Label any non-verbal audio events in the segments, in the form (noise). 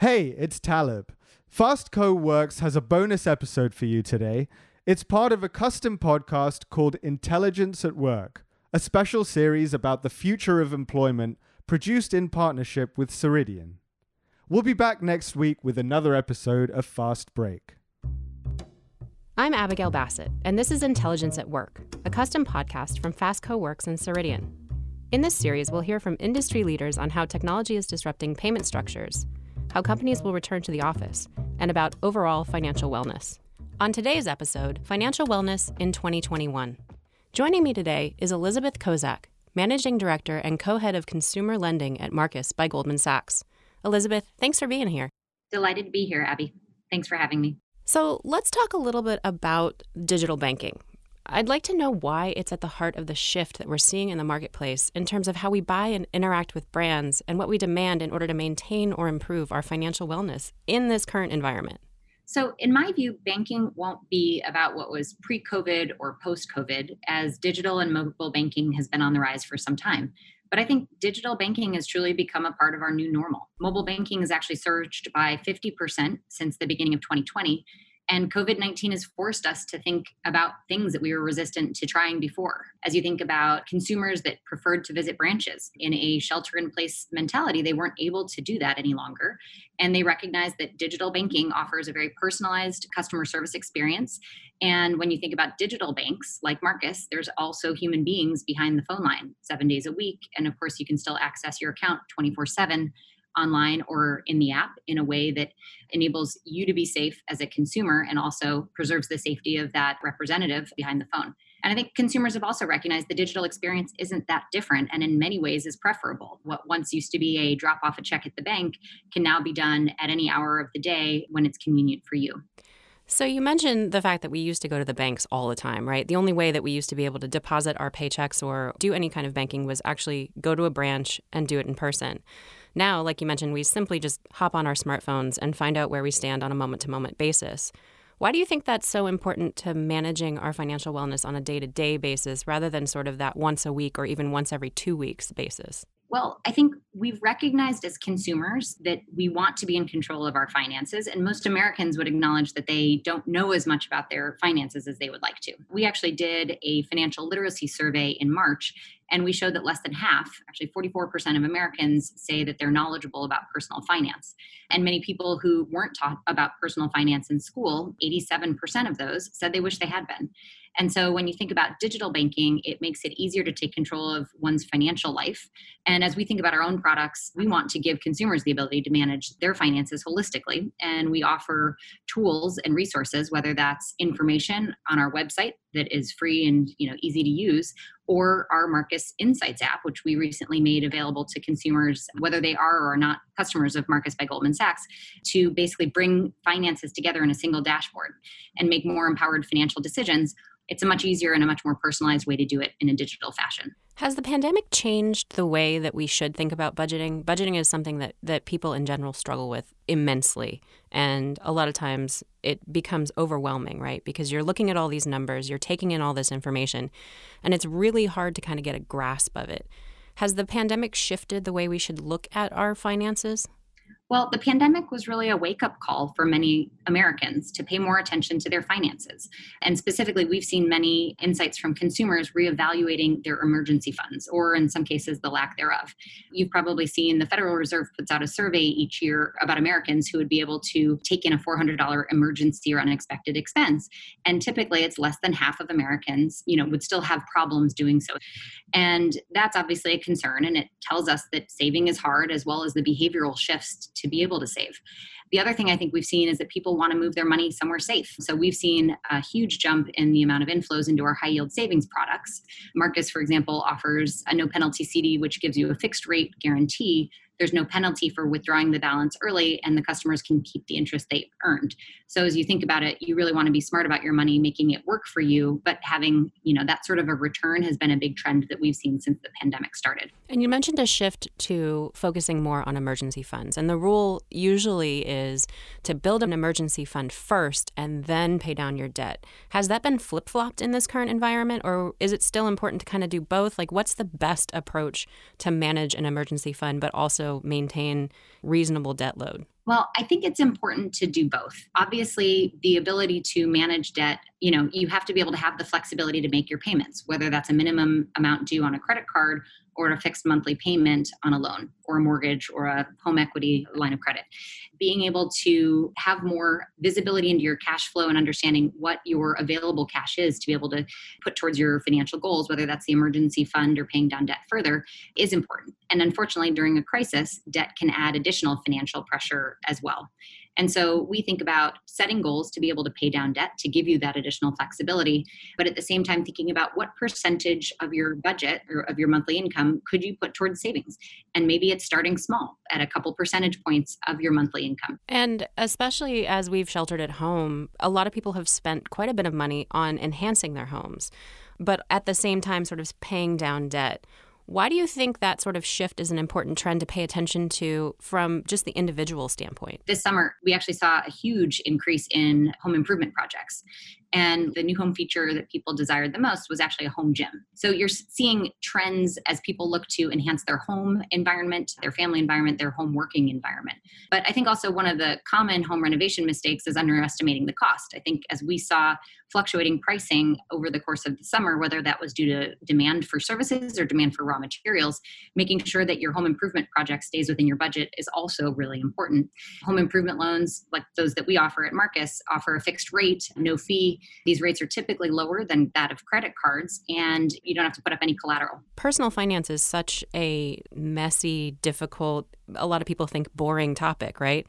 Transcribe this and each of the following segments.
Hey, it's Talib. Fast Co Works has a bonus episode for you today. It's part of a custom podcast called Intelligence at Work, a special series about the future of employment produced in partnership with Ceridian. We'll be back next week with another episode of Fast Break. I'm Abigail Bassett, and this is Intelligence at Work, a custom podcast from Fast Co Works and Ceridian. In this series, we'll hear from industry leaders on how technology is disrupting payment structures how companies will return to the office, and about overall financial wellness. On today's episode, Financial Wellness in 2021. Joining me today is Elizabeth Kozak, Managing Director and co head of consumer lending at Marcus by Goldman Sachs. Elizabeth, thanks for being here. Delighted to be here, Abby. Thanks for having me. So, let's talk a little bit about digital banking. I'd like to know why it's at the heart of the shift that we're seeing in the marketplace in terms of how we buy and interact with brands and what we demand in order to maintain or improve our financial wellness in this current environment. So, in my view, banking won't be about what was pre COVID or post COVID, as digital and mobile banking has been on the rise for some time. But I think digital banking has truly become a part of our new normal. Mobile banking has actually surged by 50% since the beginning of 2020 and COVID 19 has forced us to think about things that we were resistant to trying before. As you think about consumers that preferred to visit branches in a shelter in place mentality, they weren't able to do that any longer. And they recognize that digital banking offers a very personalized customer service experience. And when you think about digital banks like Marcus, there's also human beings behind the phone line seven days a week. And of course, you can still access your account 24 7 online or in the app in a way that enables you to be safe as a consumer and also preserves the safety of that representative behind the phone. And I think consumers have also recognized the digital experience isn't that different and in many ways is preferable. What once used to be a drop off a check at the bank can now be done at any hour of the day when it's convenient for you. So, you mentioned the fact that we used to go to the banks all the time, right? The only way that we used to be able to deposit our paychecks or do any kind of banking was actually go to a branch and do it in person. Now, like you mentioned, we simply just hop on our smartphones and find out where we stand on a moment to moment basis. Why do you think that's so important to managing our financial wellness on a day to day basis rather than sort of that once a week or even once every two weeks basis? Well, I think we've recognized as consumers that we want to be in control of our finances, and most Americans would acknowledge that they don't know as much about their finances as they would like to. We actually did a financial literacy survey in March, and we showed that less than half, actually 44% of Americans, say that they're knowledgeable about personal finance. And many people who weren't taught about personal finance in school, 87% of those, said they wish they had been. And so when you think about digital banking, it makes it easier to take control of one's financial life. And as we think about our own products, we want to give consumers the ability to manage their finances holistically. And we offer tools and resources, whether that's information on our website that is free and you know easy to use or our Marcus Insights app, which we recently made available to consumers, whether they are or are not customers of Marcus by Goldman Sachs, to basically bring finances together in a single dashboard and make more empowered financial decisions it's a much easier and a much more personalized way to do it in a digital fashion. Has the pandemic changed the way that we should think about budgeting? Budgeting is something that, that people in general struggle with immensely. And a lot of times it becomes overwhelming, right? Because you're looking at all these numbers, you're taking in all this information, and it's really hard to kind of get a grasp of it. Has the pandemic shifted the way we should look at our finances? Well, the pandemic was really a wake up call for many Americans to pay more attention to their finances. And specifically, we've seen many insights from consumers reevaluating their emergency funds, or in some cases, the lack thereof. You've probably seen the Federal Reserve puts out a survey each year about Americans who would be able to take in a $400 emergency or unexpected expense. And typically, it's less than half of Americans, you know, would still have problems doing so. And that's obviously a concern. And it tells us that saving is hard, as well as the behavioral shifts to be able to save. The other thing I think we've seen is that people want to move their money somewhere safe. So we've seen a huge jump in the amount of inflows into our high yield savings products. Marcus, for example, offers a no penalty CD, which gives you a fixed rate guarantee there's no penalty for withdrawing the balance early and the customers can keep the interest they earned. So as you think about it you really want to be smart about your money making it work for you but having you know that sort of a return has been a big trend that we've seen since the pandemic started. And you mentioned a shift to focusing more on emergency funds and the rule usually is to build an emergency fund first and then pay down your debt. Has that been flip-flopped in this current environment or is it still important to kind of do both? Like what's the best approach to manage an emergency fund but also maintain reasonable debt load? Well, I think it's important to do both. Obviously, the ability to manage debt, you know, you have to be able to have the flexibility to make your payments, whether that's a minimum amount due on a credit card or a fixed monthly payment on a loan or a mortgage or a home equity line of credit. Being able to have more visibility into your cash flow and understanding what your available cash is to be able to put towards your financial goals, whether that's the emergency fund or paying down debt further, is important. And unfortunately, during a crisis, debt can add additional financial pressure as well. And so we think about setting goals to be able to pay down debt to give you that additional flexibility, but at the same time thinking about what percentage of your budget or of your monthly income could you put towards savings? And maybe it's starting small at a couple percentage points of your monthly income. And especially as we've sheltered at home, a lot of people have spent quite a bit of money on enhancing their homes, but at the same time, sort of paying down debt. Why do you think that sort of shift is an important trend to pay attention to from just the individual standpoint? This summer, we actually saw a huge increase in home improvement projects. And the new home feature that people desired the most was actually a home gym. So you're seeing trends as people look to enhance their home environment, their family environment, their home working environment. But I think also one of the common home renovation mistakes is underestimating the cost. I think as we saw fluctuating pricing over the course of the summer, whether that was due to demand for services or demand for raw materials, making sure that your home improvement project stays within your budget is also really important. Home improvement loans, like those that we offer at Marcus, offer a fixed rate, no fee these rates are typically lower than that of credit cards, and you don't have to put up any collateral. Personal finance is such a messy, difficult, a lot of people think boring topic, right?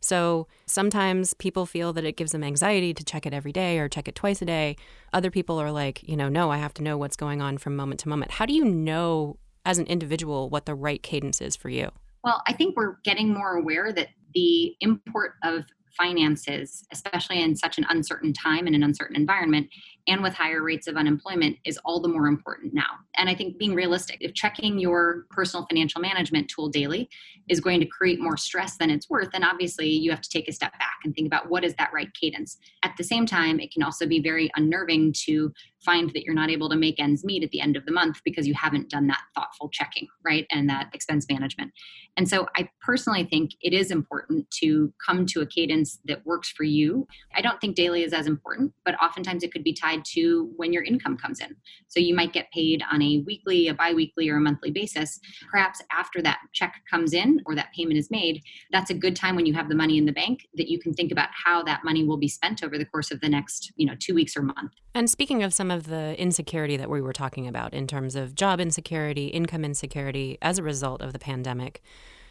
So sometimes people feel that it gives them anxiety to check it every day or check it twice a day. Other people are like, you know, no, I have to know what's going on from moment to moment. How do you know as an individual what the right cadence is for you? Well, I think we're getting more aware that the import of finances, especially in such an uncertain time and an uncertain environment, and with higher rates of unemployment is all the more important now. And I think being realistic, if checking your personal financial management tool daily is going to create more stress than it's worth, then obviously you have to take a step back and think about what is that right cadence. At the same time, it can also be very unnerving to find that you're not able to make ends meet at the end of the month because you haven't done that thoughtful checking, right? And that expense management. And so I personally think it is important to come to a cadence that works for you. I don't think daily is as important, but oftentimes it could be tied tied to when your income comes in. So you might get paid on a weekly, a biweekly, or a monthly basis. Perhaps after that check comes in or that payment is made, that's a good time when you have the money in the bank that you can think about how that money will be spent over the course of the next, you know, two weeks or month. And speaking of some of the insecurity that we were talking about in terms of job insecurity, income insecurity as a result of the pandemic,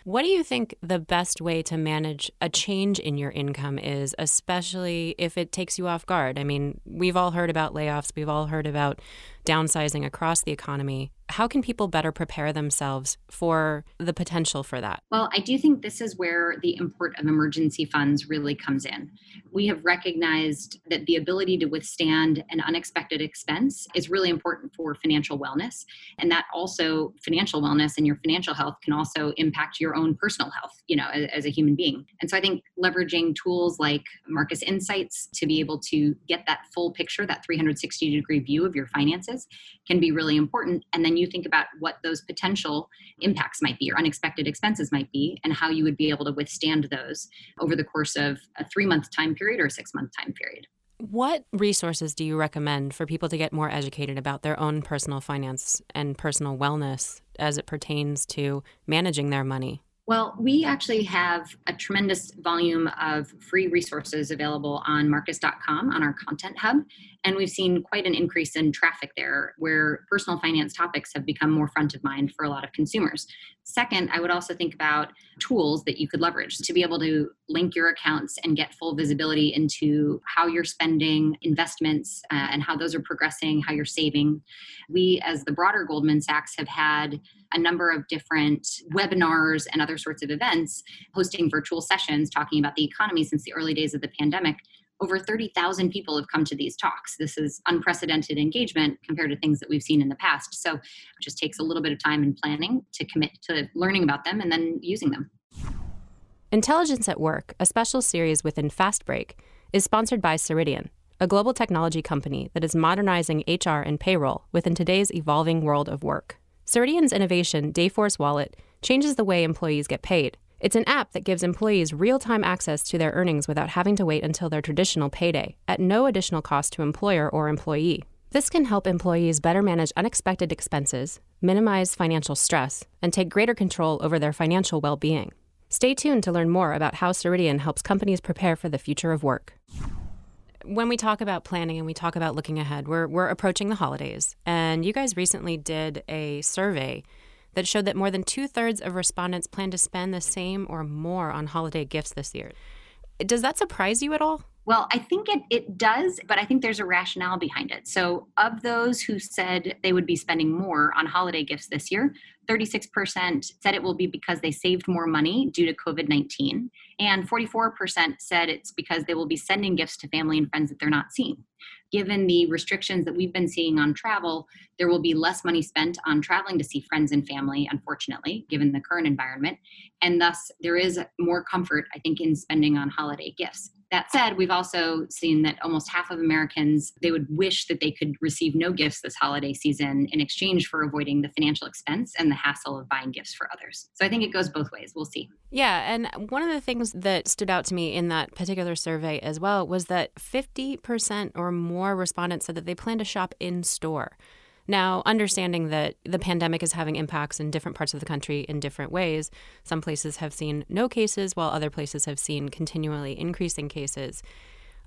what do you think the best way to manage a change in your income is, especially if it takes you off guard? I mean, we've all heard about layoffs, we've all heard about downsizing across the economy. How can people better prepare themselves for the potential for that? Well, I do think this is where the import of emergency funds really comes in. We have recognized that the ability to withstand an unexpected expense is really important for financial wellness. And that also, financial wellness and your financial health can also impact your own personal health, you know, as, as a human being. And so I think leveraging tools like Marcus Insights to be able to get that full picture, that 360 degree view of your finances can be really important. And then you think about what those potential impacts might be or unexpected expenses might be and how you would be able to withstand those over the course of a three month time period or a six month time period. What resources do you recommend for people to get more educated about their own personal finance and personal wellness as it pertains to managing their money? Well, we actually have a tremendous volume of free resources available on marcus.com on our content hub. And we've seen quite an increase in traffic there where personal finance topics have become more front of mind for a lot of consumers. Second, I would also think about tools that you could leverage to be able to link your accounts and get full visibility into how you're spending investments uh, and how those are progressing, how you're saving. We, as the broader Goldman Sachs, have had a number of different webinars and other sorts of events hosting virtual sessions talking about the economy since the early days of the pandemic over 30,000 people have come to these talks. This is unprecedented engagement compared to things that we've seen in the past. So it just takes a little bit of time and planning to commit to learning about them and then using them. Intelligence at Work, a special series within Fast Break, is sponsored by Ceridian, a global technology company that is modernizing HR and payroll within today's evolving world of work. Ceridian's innovation, Dayforce Wallet, changes the way employees get paid. It's an app that gives employees real time access to their earnings without having to wait until their traditional payday, at no additional cost to employer or employee. This can help employees better manage unexpected expenses, minimize financial stress, and take greater control over their financial well being. Stay tuned to learn more about how Ceridian helps companies prepare for the future of work. When we talk about planning and we talk about looking ahead, we're, we're approaching the holidays. And you guys recently did a survey that showed that more than two thirds of respondents plan to spend the same or more on holiday gifts this year. Does that surprise you at all? Well, I think it, it does, but I think there's a rationale behind it. So, of those who said they would be spending more on holiday gifts this year, 36% said it will be because they saved more money due to COVID 19. And 44% said it's because they will be sending gifts to family and friends that they're not seeing. Given the restrictions that we've been seeing on travel, there will be less money spent on traveling to see friends and family, unfortunately, given the current environment. And thus, there is more comfort, I think, in spending on holiday gifts. That said, we've also seen that almost half of Americans they would wish that they could receive no gifts this holiday season in exchange for avoiding the financial expense and the hassle of buying gifts for others. So I think it goes both ways. We'll see. Yeah, and one of the things that stood out to me in that particular survey as well was that 50% or more respondents said that they plan to shop in store. Now, understanding that the pandemic is having impacts in different parts of the country in different ways, some places have seen no cases, while other places have seen continually increasing cases.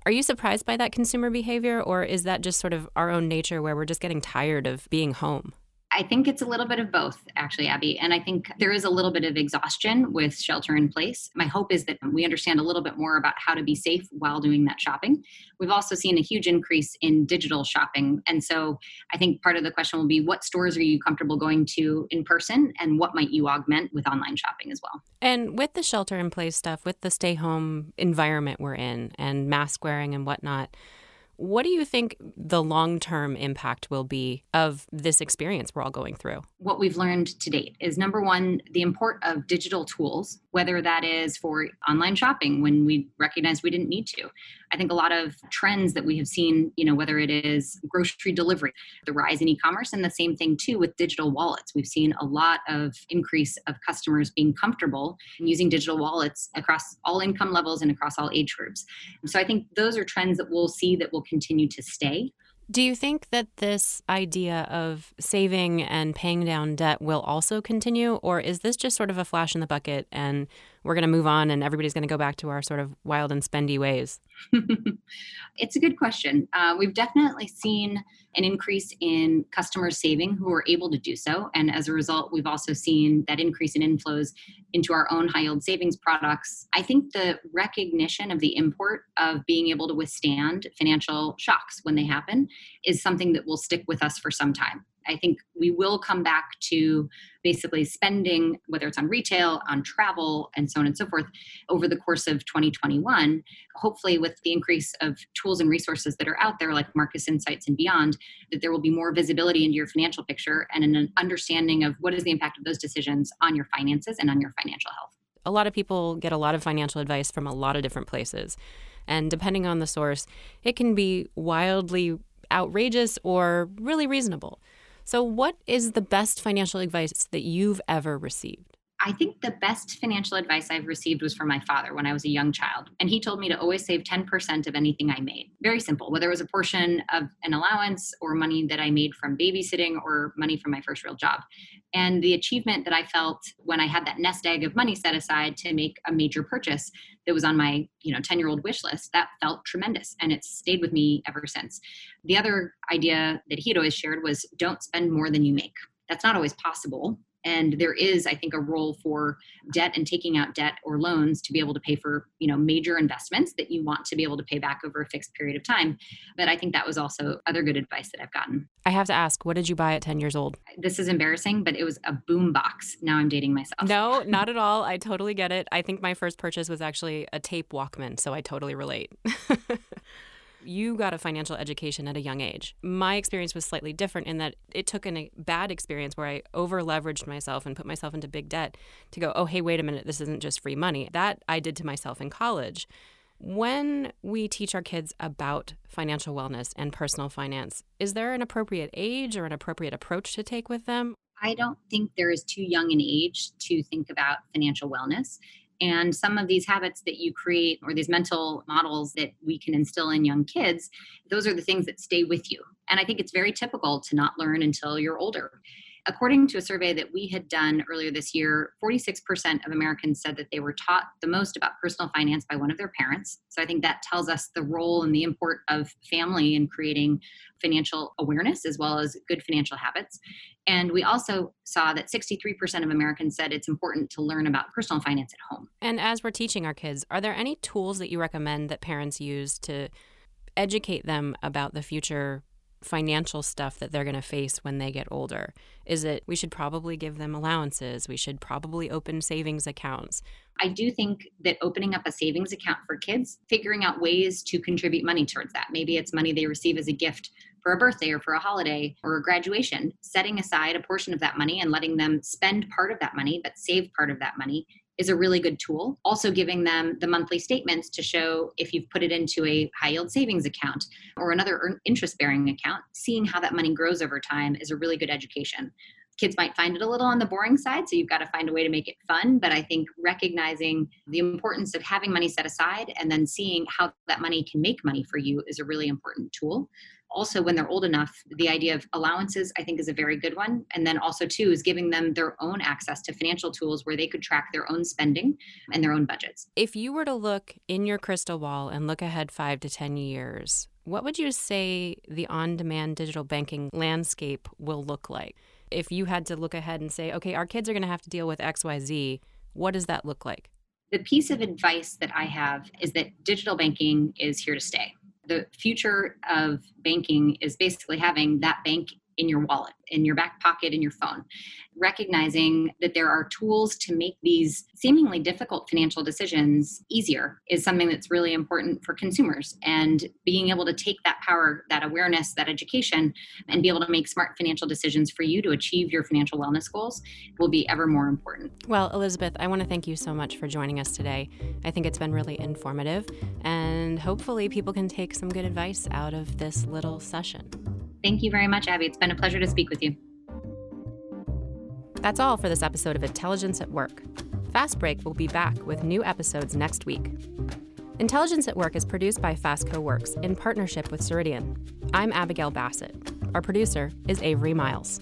Are you surprised by that consumer behavior, or is that just sort of our own nature where we're just getting tired of being home? I think it's a little bit of both, actually, Abby. And I think there is a little bit of exhaustion with shelter in place. My hope is that we understand a little bit more about how to be safe while doing that shopping. We've also seen a huge increase in digital shopping. And so I think part of the question will be what stores are you comfortable going to in person and what might you augment with online shopping as well? And with the shelter in place stuff, with the stay home environment we're in and mask wearing and whatnot, what do you think the long term impact will be of this experience we're all going through? What we've learned to date is number one, the import of digital tools, whether that is for online shopping when we recognized we didn't need to. I think a lot of trends that we have seen, you know, whether it is grocery delivery, the rise in e commerce, and the same thing too with digital wallets. We've seen a lot of increase of customers being comfortable using digital wallets across all income levels and across all age groups. So I think those are trends that we'll see that will continue to stay. Do you think that this idea of saving and paying down debt will also continue, or is this just sort of a flash in the bucket and we're going to move on and everybody's going to go back to our sort of wild and spendy ways? (laughs) it's a good question. Uh, we've definitely seen an increase in customers saving who are able to do so. And as a result, we've also seen that increase in inflows into our own high yield savings products. I think the recognition of the import of being able to withstand financial shocks when they happen is something that will stick with us for some time. I think we will come back to basically spending, whether it's on retail, on travel, and so on and so forth, over the course of 2021. Hopefully, with the increase of tools and resources that are out there, like Marcus Insights and beyond, that there will be more visibility into your financial picture and an understanding of what is the impact of those decisions on your finances and on your financial health. A lot of people get a lot of financial advice from a lot of different places. And depending on the source, it can be wildly outrageous or really reasonable. So, what is the best financial advice that you've ever received? I think the best financial advice I've received was from my father when I was a young child. And he told me to always save 10% of anything I made. Very simple, whether it was a portion of an allowance or money that I made from babysitting or money from my first real job. And the achievement that I felt when I had that nest egg of money set aside to make a major purchase that was on my, you know, 10 year old wish list, that felt tremendous. And it's stayed with me ever since. The other idea that he had always shared was don't spend more than you make. That's not always possible and there is i think a role for debt and taking out debt or loans to be able to pay for you know major investments that you want to be able to pay back over a fixed period of time. But i think that was also other good advice that i've gotten. I have to ask what did you buy at 10 years old? This is embarrassing but it was a boom box. Now i'm dating myself. No (laughs) not at all. I totally get it. I think my first purchase was actually a tape walkman so i totally relate (laughs) you got a financial education at a young age. My experience was slightly different in that it took an, a bad experience where I over leveraged myself and put myself into big debt to go, oh, hey, wait a minute, this isn't just free money. That I did to myself in college. When we teach our kids about financial wellness and personal finance, is there an appropriate age or an appropriate approach to take with them? I don't think there is too young an age to think about financial wellness. And some of these habits that you create or these mental models that we can instill in young kids, those are the things that stay with you. And I think it's very typical to not learn until you're older. According to a survey that we had done earlier this year, 46% of Americans said that they were taught the most about personal finance by one of their parents. So I think that tells us the role and the import of family in creating financial awareness as well as good financial habits. And we also saw that 63% of Americans said it's important to learn about personal finance at home. And as we're teaching our kids, are there any tools that you recommend that parents use to educate them about the future financial stuff that they're going to face when they get older? Is it we should probably give them allowances? We should probably open savings accounts? I do think that opening up a savings account for kids, figuring out ways to contribute money towards that. Maybe it's money they receive as a gift for a birthday or for a holiday or a graduation, setting aside a portion of that money and letting them spend part of that money, but save part of that money is a really good tool. Also, giving them the monthly statements to show if you've put it into a high yield savings account or another interest bearing account, seeing how that money grows over time is a really good education. Kids might find it a little on the boring side, so you've got to find a way to make it fun. But I think recognizing the importance of having money set aside and then seeing how that money can make money for you is a really important tool also when they're old enough the idea of allowances i think is a very good one. And then also too is giving them their own access to financial tools where they could track their own spending and their own budgets. If you were to look in your crystal ball and look ahead 5 to 10 years what would you say the on-demand digital banking landscape will look like? If you had to look ahead and say okay our kids are going to have to deal with xyz what does that look like? The piece of advice that i have is that digital banking is here to stay the future of banking is basically having that bank in your wallet, in your back pocket, in your phone. Recognizing that there are tools to make these seemingly difficult financial decisions easier is something that's really important for consumers. And being able to take that power, that awareness, that education, and be able to make smart financial decisions for you to achieve your financial wellness goals will be ever more important. Well, Elizabeth, I want to thank you so much for joining us today. I think it's been really informative, and hopefully, people can take some good advice out of this little session. Thank you very much, Abby. It's been a pleasure to speak with you. That's all for this episode of Intelligence at Work. Fast Break will be back with new episodes next week. Intelligence at Work is produced by Fastco Works in partnership with Ceridian. I'm Abigail Bassett. Our producer is Avery Miles.